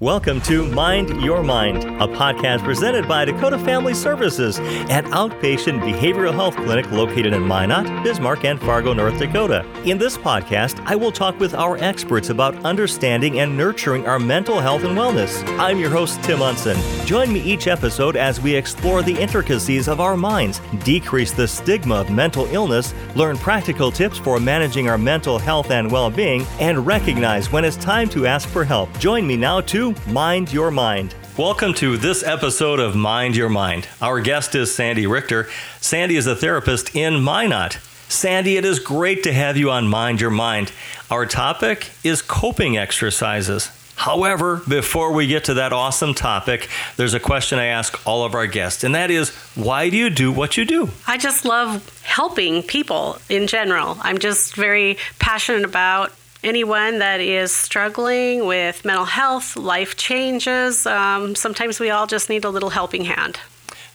Welcome to Mind Your Mind, a podcast presented by Dakota Family Services, an outpatient behavioral health clinic located in Minot, Bismarck, and Fargo, North Dakota. In this podcast, I will talk with our experts about understanding and nurturing our mental health and wellness. I'm your host, Tim Unsinn. Join me each episode as we explore the intricacies of our minds, decrease the stigma of mental illness, learn practical tips for managing our mental health and well being, and recognize when it's time to ask for help. Join me now to Mind Your Mind. Welcome to this episode of Mind Your Mind. Our guest is Sandy Richter. Sandy is a therapist in Minot. Sandy, it is great to have you on Mind Your Mind. Our topic is coping exercises. However, before we get to that awesome topic, there's a question I ask all of our guests, and that is why do you do what you do? I just love helping people in general. I'm just very passionate about anyone that is struggling with mental health, life changes. Um, sometimes we all just need a little helping hand.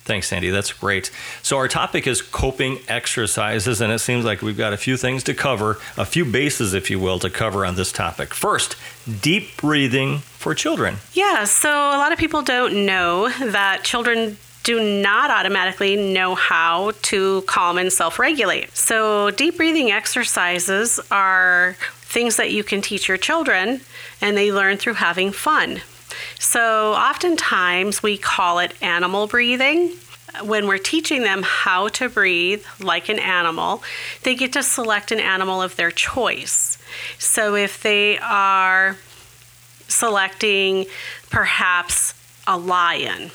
Thanks, Sandy. That's great. So, our topic is coping exercises, and it seems like we've got a few things to cover, a few bases, if you will, to cover on this topic. First, deep breathing for children. Yeah, so a lot of people don't know that children do not automatically know how to calm and self regulate. So, deep breathing exercises are things that you can teach your children and they learn through having fun. So, oftentimes we call it animal breathing. When we're teaching them how to breathe like an animal, they get to select an animal of their choice. So, if they are selecting perhaps a lion,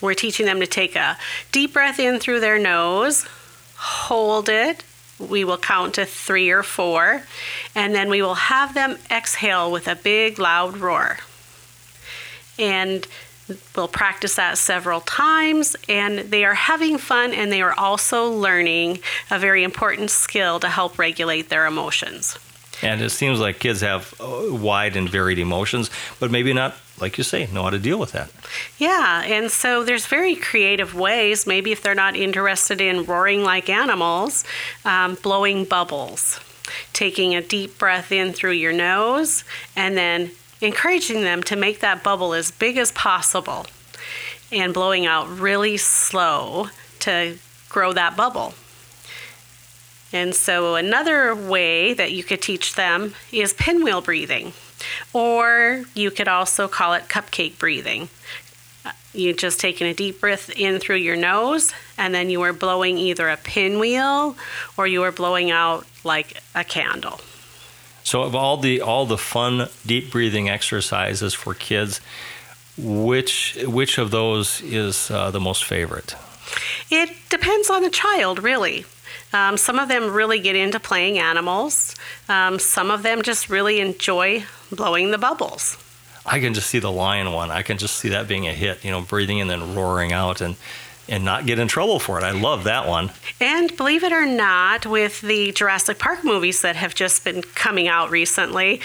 we're teaching them to take a deep breath in through their nose, hold it, we will count to three or four, and then we will have them exhale with a big loud roar. And we'll practice that several times, and they are having fun and they are also learning a very important skill to help regulate their emotions. And it seems like kids have uh, wide and varied emotions, but maybe not, like you say, know how to deal with that. Yeah, and so there's very creative ways. Maybe if they're not interested in roaring like animals, um, blowing bubbles, taking a deep breath in through your nose, and then encouraging them to make that bubble as big as possible and blowing out really slow to grow that bubble. And so, another way that you could teach them is pinwheel breathing, or you could also call it cupcake breathing. You just taking a deep breath in through your nose, and then you are blowing either a pinwheel or you are blowing out like a candle. So, of all the all the fun deep breathing exercises for kids, which which of those is uh, the most favorite? It depends on the child, really. Um, some of them really get into playing animals. Um, some of them just really enjoy blowing the bubbles. I can just see the lion one. I can just see that being a hit. You know, breathing and then roaring out and and not get in trouble for it. I love that one. And believe it or not, with the Jurassic Park movies that have just been coming out recently,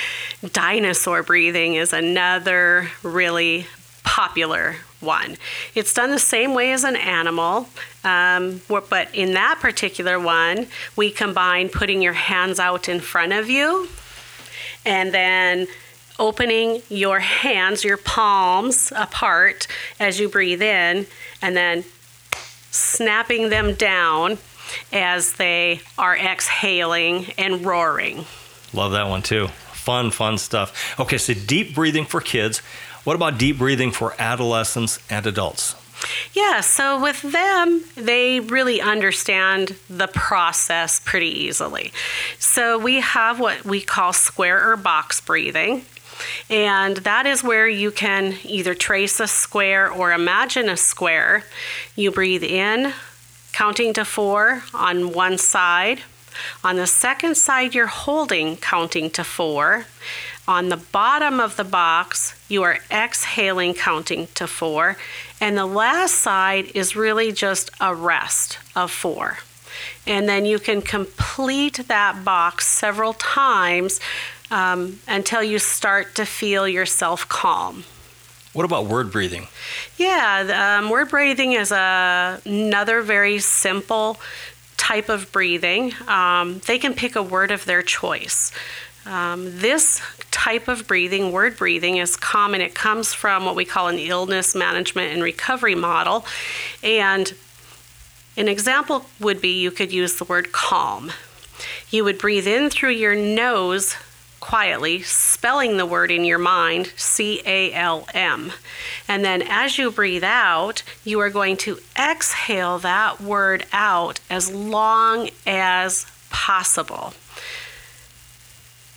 dinosaur breathing is another really popular one. It's done the same way as an animal, um, but in that particular one, we combine putting your hands out in front of you and then opening your hands, your palms apart as you breathe in, and then snapping them down as they are exhaling and roaring. Love that one too. Fun, fun stuff. Okay, so deep breathing for kids. What about deep breathing for adolescents and adults? Yeah, so with them, they really understand the process pretty easily. So we have what we call square or box breathing. And that is where you can either trace a square or imagine a square. You breathe in, counting to four on one side. On the second side, you're holding, counting to four. On the bottom of the box, you are exhaling, counting to four. And the last side is really just a rest of four. And then you can complete that box several times um, until you start to feel yourself calm. What about word breathing? Yeah, um, word breathing is a, another very simple type of breathing. Um, they can pick a word of their choice. Um, this type of breathing, word breathing, is common. It comes from what we call an illness management and recovery model. And an example would be you could use the word calm. You would breathe in through your nose quietly, spelling the word in your mind C A L M. And then as you breathe out, you are going to exhale that word out as long as possible.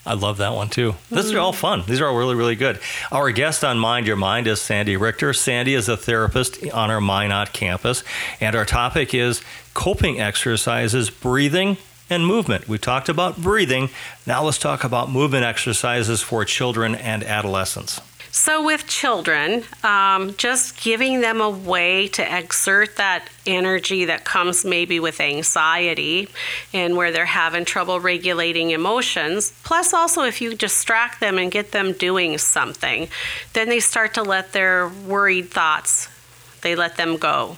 I love that one too. These mm-hmm. are all fun. These are all really, really good. Our guest on Mind Your Mind is Sandy Richter. Sandy is a therapist on our Minot campus, and our topic is coping exercises, breathing, and movement. We talked about breathing. Now let's talk about movement exercises for children and adolescents. So, with children, um, just giving them a way to exert that energy that comes maybe with anxiety and where they're having trouble regulating emotions. Plus, also, if you distract them and get them doing something, then they start to let their worried thoughts they let them go.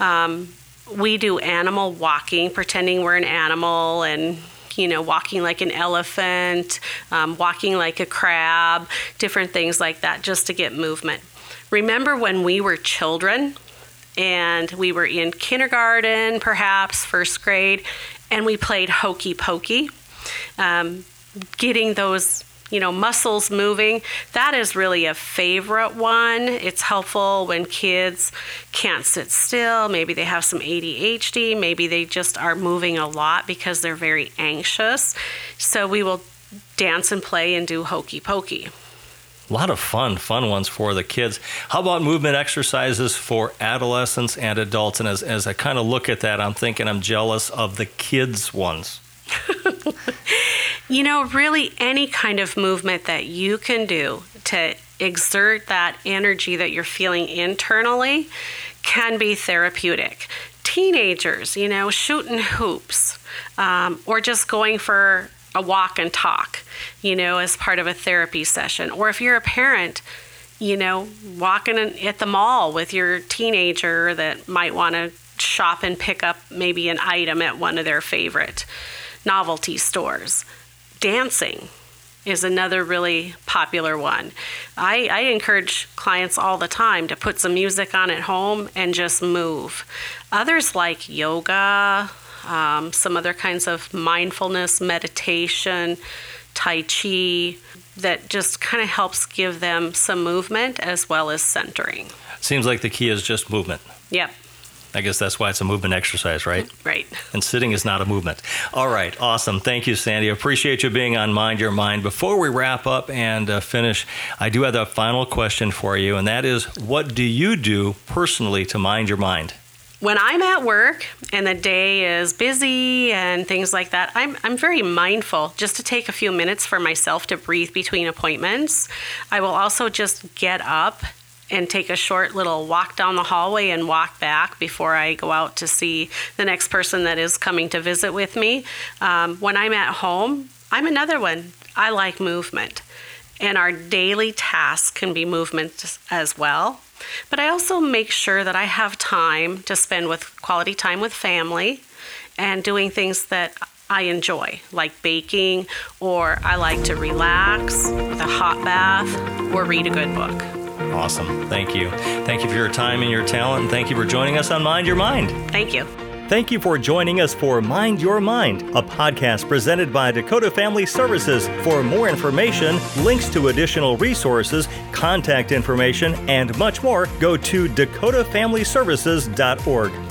Um, we do animal walking, pretending we're an animal and you know, walking like an elephant, um, walking like a crab, different things like that, just to get movement. Remember when we were children and we were in kindergarten, perhaps first grade, and we played hokey pokey, um, getting those you know, muscles moving. That is really a favorite one. It's helpful when kids can't sit still. Maybe they have some ADHD. Maybe they just are moving a lot because they're very anxious. So we will dance and play and do hokey pokey. A lot of fun, fun ones for the kids. How about movement exercises for adolescents and adults? And as, as I kind of look at that, I'm thinking I'm jealous of the kids' ones. you know, really any kind of movement that you can do to exert that energy that you're feeling internally can be therapeutic. Teenagers, you know, shooting hoops um, or just going for a walk and talk, you know, as part of a therapy session. Or if you're a parent, you know, walking at the mall with your teenager that might want to shop and pick up maybe an item at one of their favorite novelty stores. Dancing is another really popular one. I, I, encourage clients all the time to put some music on at home and just move. Others like yoga, um, some other kinds of mindfulness, meditation, Tai Chi, that just kind of helps give them some movement as well as centering. Seems like the key is just movement. Yep. I guess that's why it's a movement exercise, right? Right. And sitting is not a movement. All right, awesome. Thank you, Sandy. Appreciate you being on Mind Your Mind. Before we wrap up and uh, finish, I do have a final question for you, and that is what do you do personally to mind your mind? When I'm at work and the day is busy and things like that, I'm, I'm very mindful just to take a few minutes for myself to breathe between appointments. I will also just get up and take a short little walk down the hallway and walk back before I go out to see the next person that is coming to visit with me. Um, when I'm at home, I'm another one. I like movement. And our daily tasks can be movement as well. But I also make sure that I have time to spend with quality time with family and doing things that I enjoy, like baking, or I like to relax with a hot bath or read a good book. Awesome. Thank you. Thank you for your time and your talent. And thank you for joining us on Mind Your Mind. Thank you. Thank you for joining us for Mind Your Mind, a podcast presented by Dakota Family Services. For more information, links to additional resources, contact information, and much more, go to dakotafamilyservices.org.